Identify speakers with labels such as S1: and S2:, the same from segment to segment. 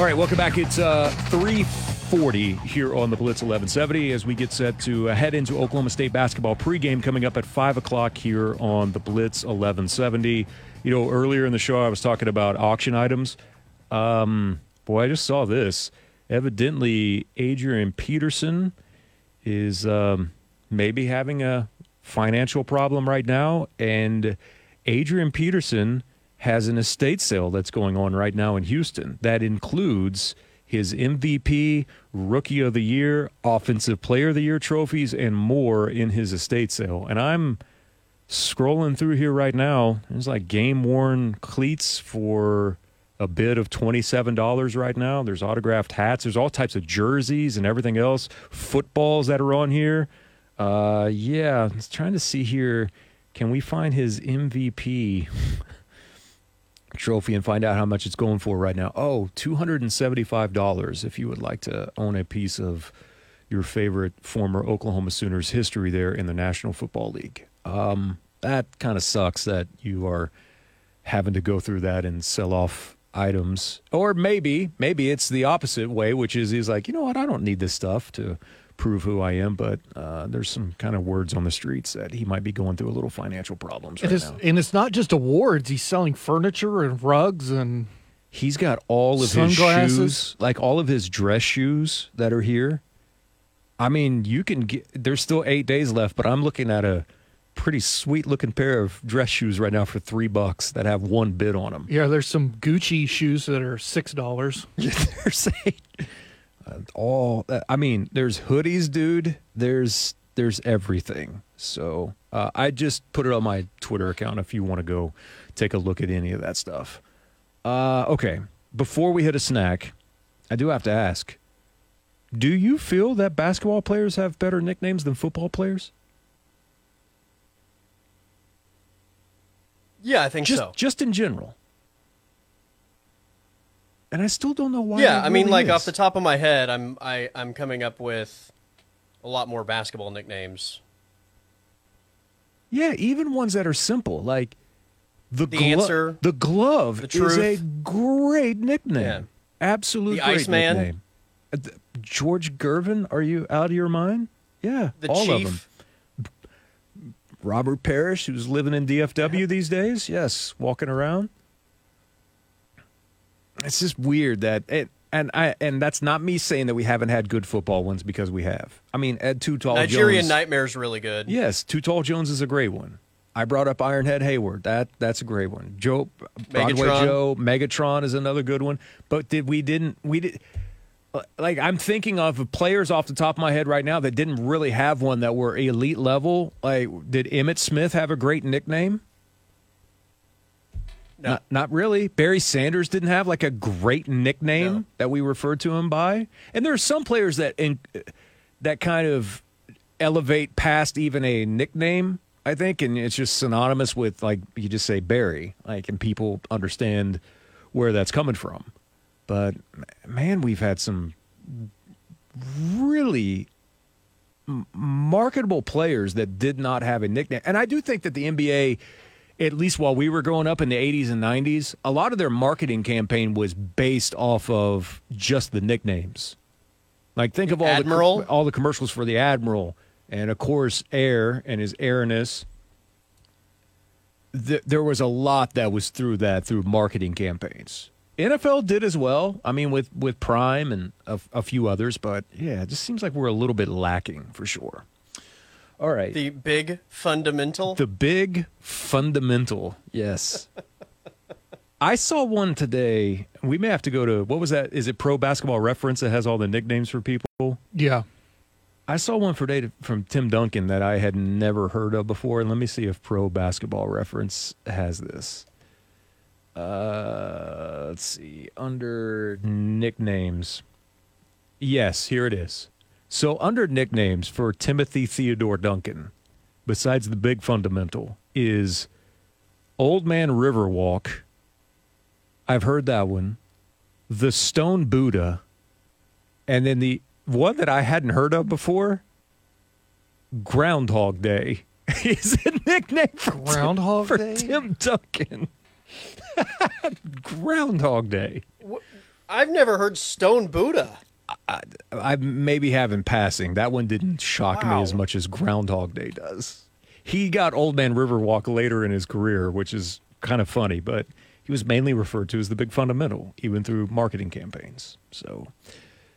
S1: All right, welcome back. It's uh, 340 here on the Blitz 1170 as we get set to uh, head into Oklahoma State basketball pregame coming up at 5 o'clock here on the Blitz 1170. You know, earlier in the show, I was talking about auction items. Um, boy, I just saw this. Evidently, Adrian Peterson is um, maybe having a financial problem right now. And Adrian Peterson has an estate sale that's going on right now in Houston that includes his MVP, Rookie of the Year, Offensive Player of the Year trophies, and more in his estate sale. And I'm scrolling through here right now. There's like game worn cleats for a bid of $27 right now. There's autographed hats. There's all types of jerseys and everything else. Footballs that are on here. Uh, yeah, I was trying to see here. Can we find his MVP trophy and find out how much it's going for right now? Oh, $275 if you would like to own a piece of your favorite former Oklahoma Sooners history there in the National Football League. Um, that kind of sucks that you are having to go through that and sell off items. Or maybe, maybe it's the opposite way, which is he's like, you know what, I don't need this stuff to prove who I am. But uh, there's some kind of words on the streets that he might be going through a little financial problems right
S2: It is,
S1: now.
S2: and it's not just awards. He's selling furniture and rugs and
S1: He's got all of
S2: Sunglasses.
S1: his shoes, like all of his dress shoes that are here. I mean, you can get. There's still eight days left, but I'm looking at a pretty sweet looking pair of dress shoes right now for three bucks that have one bid on them.
S2: yeah, there's some Gucci shoes that are six dollars.
S1: there's a, uh, all. I mean, there's hoodies, dude. There's there's everything. So uh, I just put it on my Twitter account if you want to go take a look at any of that stuff. Uh, okay, before we hit a snack, I do have to ask: Do you feel that basketball players have better nicknames than football players?
S3: Yeah, I think
S1: Just
S3: so.
S1: just in general. And I still don't know why.
S3: Yeah, I mean,
S1: really
S3: like
S1: is.
S3: off the top of my head, I'm I I'm coming up with a lot more basketball nicknames.
S1: Yeah, even ones that are simple, like the,
S3: The
S1: glo-
S3: Answer,
S1: The glove
S3: The
S1: is a great nickname.
S3: Yeah.
S1: Absolute
S3: The
S1: great
S3: Iceman.
S1: nickname. Uh, George Gervin, are you out of your mind? Yeah,
S3: The
S1: all
S3: Chief.
S1: of them. Robert Parish, who's living in DFW these days. Yes, walking around. It's just weird that it, and I and that's not me saying that we haven't had good football ones because we have. I mean, Ed Too Tall
S3: Nigerian
S1: Jones,
S3: Nightmare's really good.
S1: Yes, Too Tall Jones is a great one. I brought up Ironhead Heyward. That that's a great one. Joe Broadway
S3: Megatron.
S1: Joe Megatron is another good one. But did we didn't we did like I'm thinking of players off the top of my head right now that didn't really have one that were elite level. Like did Emmitt Smith have a great nickname?
S3: No.
S1: Not, not really. Barry Sanders didn't have like a great nickname
S3: No.
S1: that we referred to him by. And there are some players that in, that kind of elevate past even a nickname. I think, and it's just synonymous with like you just say Barry, like, and people understand where that's coming from. But man, we've had some really marketable players that did not have a nickname. And I do think that the NBA, at least while we were growing up in the 80s and 90s, a lot of their marketing campaign was based off of just the nicknames. Like think of all
S3: Admiral?
S1: the all the commercials for the Admiral and of course Air and his airness. Th- there was a lot that was through that through marketing campaigns. NFL did as well. I mean, with with Prime and a, a few others, but yeah, it just seems like we're a little bit lacking for sure. All right,
S3: The big fundamental.
S1: the big fundamental, yes. I saw one today. We may have to go to what was that? Is it Pro Basketball Reference that has all the nicknames for people?
S2: Yeah,
S1: I saw one for today from Tim Duncan that I had never heard of before. And let me see if Pro Basketball Reference has this. Uh, let's see. Under nicknames. Yes, here it is. So, under nicknames for Timothy Theodore Duncan, besides the big fundamental, is Old Man Riverwalk. I've heard that one. The Stone Buddha. And then the one that I hadn't heard of before, Groundhog Day, is a nickname for Tim-
S2: Groundhog
S1: for
S2: Day?
S1: Tim Duncan. Groundhog Day.
S3: I've never heard Stone Buddha.
S1: I maybe have in passing. That one didn't shock me as much as Groundhog Day does. He got Old Man Riverwalk later in his career, which is kind of funny, but he was mainly referred to as the big fundamental, even through marketing campaigns. So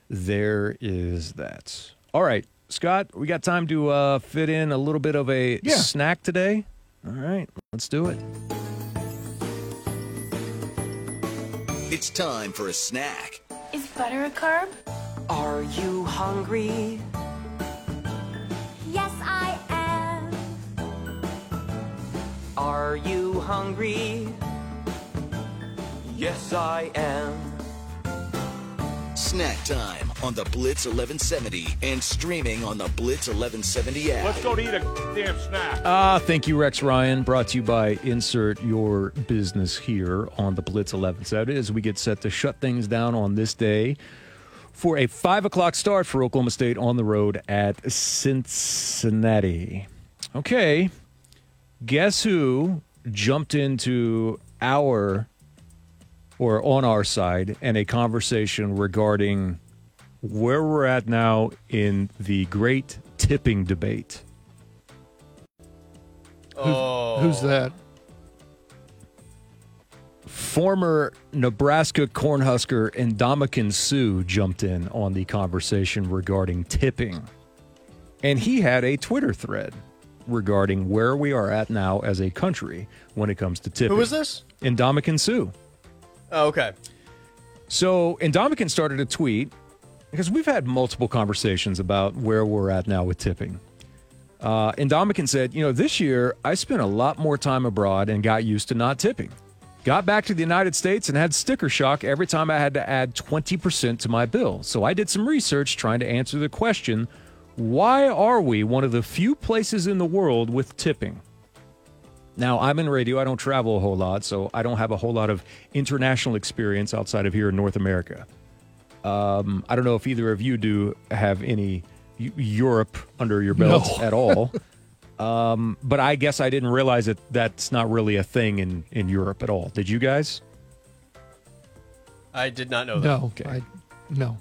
S1: there is that. All right, Scott, we got time to uh, fit in a little bit of a
S2: Yeah.
S1: snack today. All right, let's do it.
S4: It's time for a snack.
S5: Is butter a carb?
S6: Are you hungry?
S5: Yes, I am.
S6: Are you hungry? Yes, I am.
S4: Snack time on the Blitz 1170 and streaming on the Blitz 1170 app.
S7: Let's go to eat a damn snack.
S1: Ah, thank you, Rex Ryan. Brought to you by Insert Your Business here on the Blitz 1170 as we get set to shut things down on this day for a 5 o'clock start for Oklahoma State on the road at Cincinnati. Okay, guess who jumped into our or on our side and a conversation regarding where we're at now in the great tipping debate.
S3: Oh,
S2: Who's that?
S1: Former Nebraska Cornhusker Ndamukong Suh jumped in on the conversation regarding tipping. And he had a Twitter thread regarding where we are at now as a country when it comes to tipping.
S3: Who is this?
S1: Ndamukong Suh.
S3: Oh, okay.
S1: So Ndamukong started a tweet because we've had multiple conversations about where we're at now with tipping. Uh, Ndamukong said, you know, this year I spent a lot more time abroad and got used to not tipping. Got back to the United States and had sticker shock every time I had to add 20% to my bill. So I did some research trying to answer the question why are we one of the few places in the world with tipping? Now, I'm in radio. I don't travel a whole lot, so I don't have a whole lot of international experience outside of here in North America. Um, I don't know if either of you do have any Europe under your belt
S2: No.
S1: at all. um, but I guess I didn't realize that that's not really a thing in, in Europe at all. Did you guys?
S3: I did not know that.
S2: No,
S1: Okay.
S2: I, no.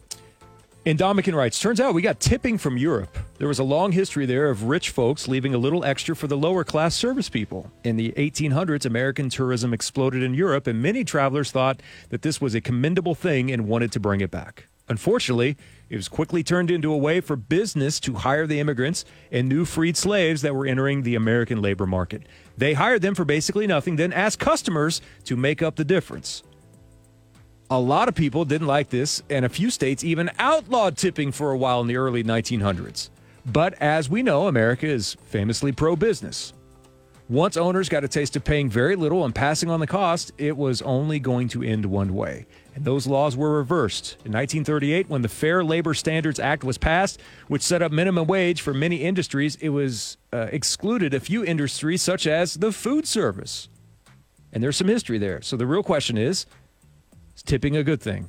S1: Ndamukong writes, turns out we got tipping from Europe. There was a long history there of rich folks leaving a little extra for the lower class service people. In the 1800s, American tourism exploded in Europe, and many travelers thought that this was a commendable thing and wanted to bring it back. Unfortunately, it was quickly turned into a way for business to hire the immigrants and new freed slaves that were entering the American labor market. They hired them for basically nothing, then asked customers to make up the difference. A lot of people didn't like this, and a few states even outlawed tipping for a while in the early 1900s. But as we know, America is famously pro business. Once owners got a taste of paying very little and passing on the cost, it was only going to end one way. And those laws were reversed. In 1938, when the Fair Labor Standards Act was passed, which set up minimum wage for many industries, it was uh, excluded a few industries such as the food service. And there's some history there. So the real question is is tipping a good thing?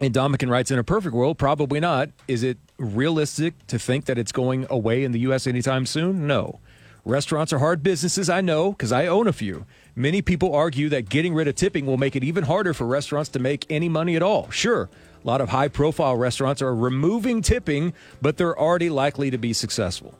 S1: And Ndamukong writes, in a perfect world, probably not. Is it realistic to think that it's going away in the U.S. anytime soon? No. Restaurants are hard businesses, I know, because I own a few. Many people argue that getting rid of tipping will make it even harder for restaurants to make any money at all. Sure, a lot of high profile restaurants are removing tipping, but they're already likely to be successful.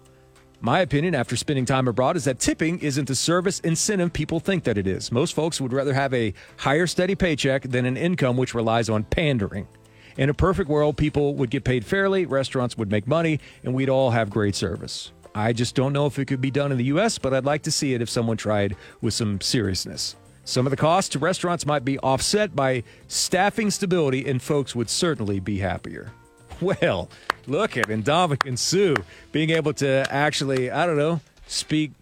S1: My opinion after spending time abroad is that tipping isn't the service incentive people think that it is. Most folks would rather have a higher steady paycheck than an income which relies on pandering. In a perfect world, people would get paid fairly, restaurants would make money, and we'd all have great service. I just don't know if it could be done in the U.S., but I'd like to see it if someone tried with some seriousness. Some of the costs to restaurants might be offset by staffing stability, and folks would certainly be happier. Well, look at Ndamukong Suh being able to actually, I don't know, speak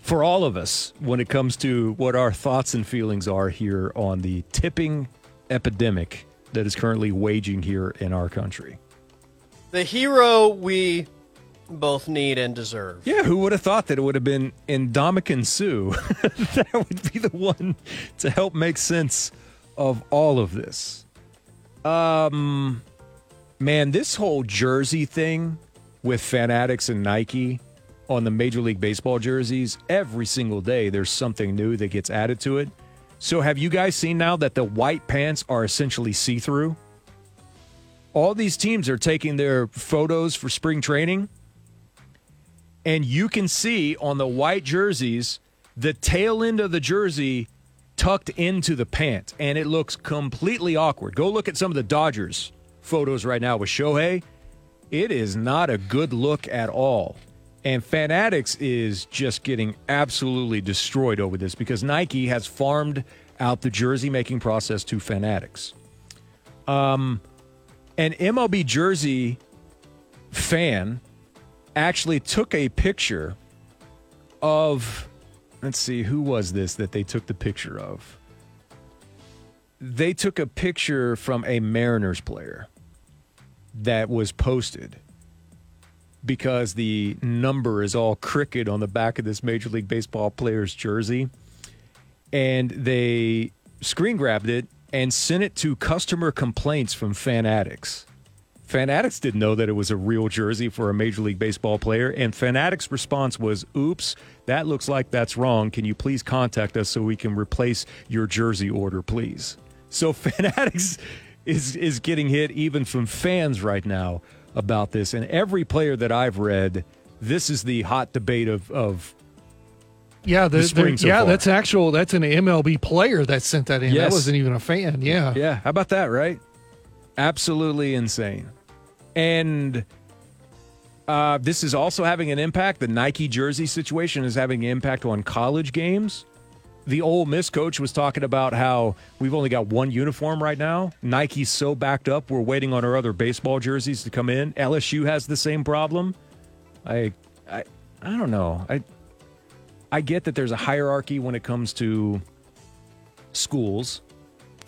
S1: for all of us when it comes to what our thoughts and feelings are here on the tipping epidemic that is currently waging here in our country.
S3: The hero we both need and deserve.
S1: Yeah, who would have thought that it would have been Ndamukong Suh that would be the one to help make sense of all of this? Um, man, this whole jersey thing with Fanatics and Nike on the Major League Baseball jerseys, every single day there's something new that gets added to it. So have you guys seen now that the white pants are essentially see through? All these teams are taking their photos for spring training, and you can see on the white jerseys the tail end of the jersey tucked into the pant, and it looks completely awkward. Go look at some of the Dodgers photos right now with Shohei. It is not a good look at all. And Fanatics is just getting absolutely destroyed over this because Nike has farmed out the jersey making process to Fanatics. Um, an MLB jersey fan actually took a picture of, let's see, who was this that they took the picture of? They took a picture from a Mariners player that was posted because the number is all crooked on the back of this Major League Baseball player's jersey. And they screen grabbed it and sent it to customer complaints from Fanatics. Fanatics didn't know that it was a real jersey for a Major League Baseball player, and Fanatics' response was, Oops, that looks like that's wrong. Can you please contact us so we can replace your jersey order, please? So Fanatics is, is getting hit even from fans right now about this. And every player that I've read, this is the hot debate of, of
S2: Yeah, the,
S1: The so
S2: yeah,
S1: far.
S2: that's actual. That's an MLB player that sent that in.
S1: Yes.
S2: That wasn't even a fan. Yeah.
S1: Yeah, how about that, right? Absolutely insane. And uh, this is also having an impact. The Nike jersey situation is having an impact on college games. The Ole Miss coach was talking about how we've only got one uniform right now. Nike's so backed up, we're waiting on our other baseball jerseys to come in. LSU has the same problem. I, I, I don't know. I, I get that there's a hierarchy when it comes to schools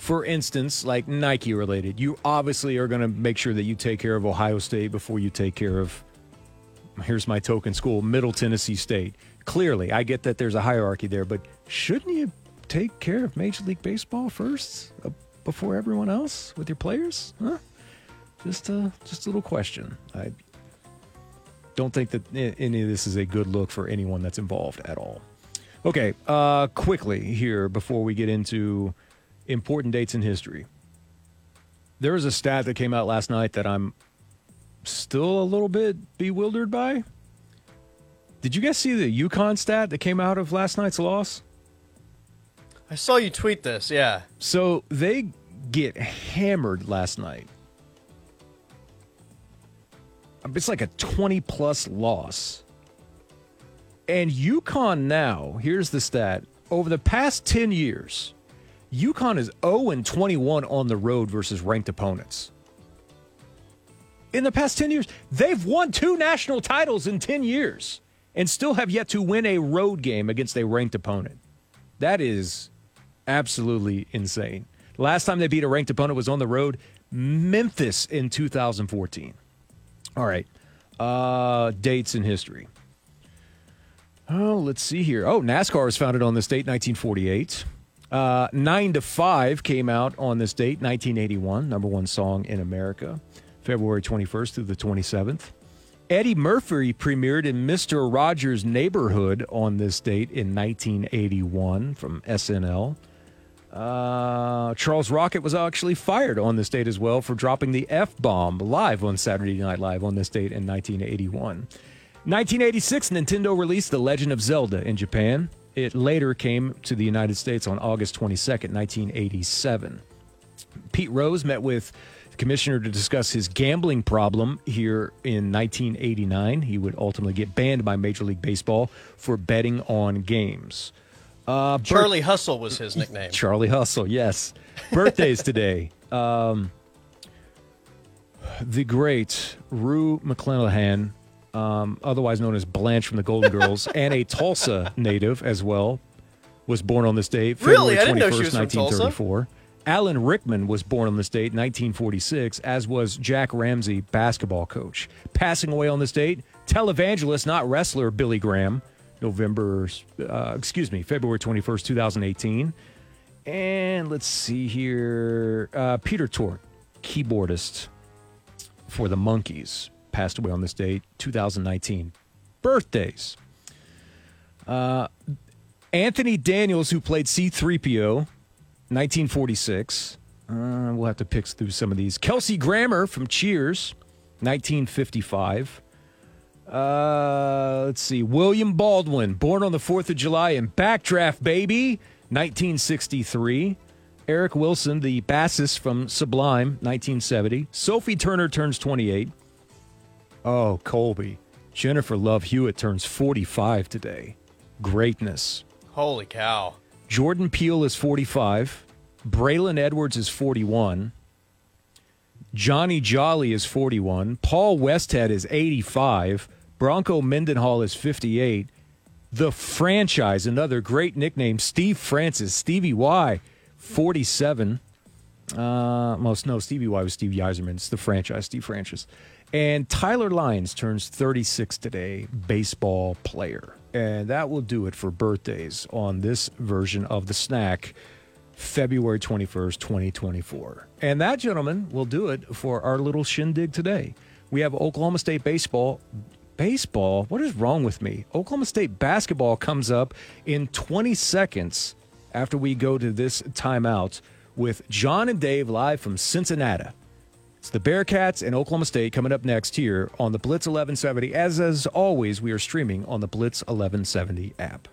S1: for instance, like Nike related, you obviously are going to make sure that you take care of Ohio State before you take care of, here's my token school, Middle Tennessee State. Clearly, I get that there's a hierarchy there, but shouldn't you take care of Major League Baseball first uh, before everyone else with your players? Huh? Just a, just a little question. I don't think that any of this is a good look for anyone that's involved at all. Okay, uh, quickly here before we get into important dates in history. There was a stat that came out last night that I'm still a little bit bewildered by. Did you guys see the UConn stat that came out of last night's loss?
S3: I saw you tweet this. Yeah.
S1: So they get hammered last night. It's like a 20 plus loss. And UConn now, here's the stat over the past 10 years, UConn is 0 and 21 on the road versus ranked opponents. In the past 10 years, they've won two national titles in 10 years and still have yet to win a road game against a ranked opponent. That is absolutely insane. Last time they beat a ranked opponent was on the road, Memphis in 2014. All right. Uh, dates in history. Oh, let's see here. Oh, NASCAR was founded on this date, 1948. Uh, Nine to Five came out on this date, 1981, number one song in America, February 21st through the 27th. Eddie Murphy premiered in Mr. Rogers' Neighborhood on this date in 1981 from SNL. Uh, Charles Rocket was actually fired on this date as well for dropping the F bomb live on Saturday Night Live on this date in 1981. 1986, Nintendo released The Legend of Zelda in Japan. It later came to the United States on August 22nd, 1987. Pete Rose met with the commissioner to discuss his gambling problem here in 1989. He would ultimately get banned by Major League Baseball for betting on games. Uh, birth-
S3: Charlie Hustle was his nickname.
S1: Charlie Hustle, yes. Birthdays today. Um, the great Rue McClanahan, um, otherwise known as Blanche from the Golden Girls, and a Tulsa native as well, was born on this date,
S3: Really?
S1: February
S3: I didn't know
S1: 21st,
S3: she was from Tulsa.
S1: 1934. Alan Rickman was born on this date, 1946, as was Jack Ramsay, basketball coach. Passing away on this date, televangelist, not wrestler, Billy Graham, November, uh, excuse me, February 21st, 2018. And let's see here. Uh, Peter Tork, keyboardist for the Monkees, passed away on this day, 2019. Birthdays. Uh, Anthony Daniels, who played C3PO 1946. Uh, we'll have to pick through some of these. Kelsey Grammer from Cheers, 1955. Uh, let's see. William Baldwin, born on the 4th of July in Backdraft, baby, 1963. Eric Wilson, the bassist from Sublime, 1970. Sophie Turner turns 28. Oh, Colby. Jennifer Love Hewitt turns 45 today. Greatness.
S3: Holy cow.
S1: Jordan Peele is 45. Braylon Edwards is 41. Johnny Jolly is 41. Paul Westhead is 85. Bronco Mendenhall is 58. The franchise, another great nickname, Steve Francis, Stevie Y, 47. Uh, most no, Stevie Y was Steve Yzerman. It's the franchise, Steve Francis. And Tyler Lyons turns 36 today, baseball player. And that will do it for birthdays on this version of the snack, February 21st, 2024. And that, gentlemen, will do it for our little shindig today. We have Oklahoma State baseball. Baseball? What is wrong with me? Oklahoma State basketball comes up in 20 seconds after we go to this timeout with John and Dave live from Cincinnati. It's the Bearcats and Oklahoma State coming up next here on the Blitz 1170. As as always, we are streaming on the Blitz 1170 app.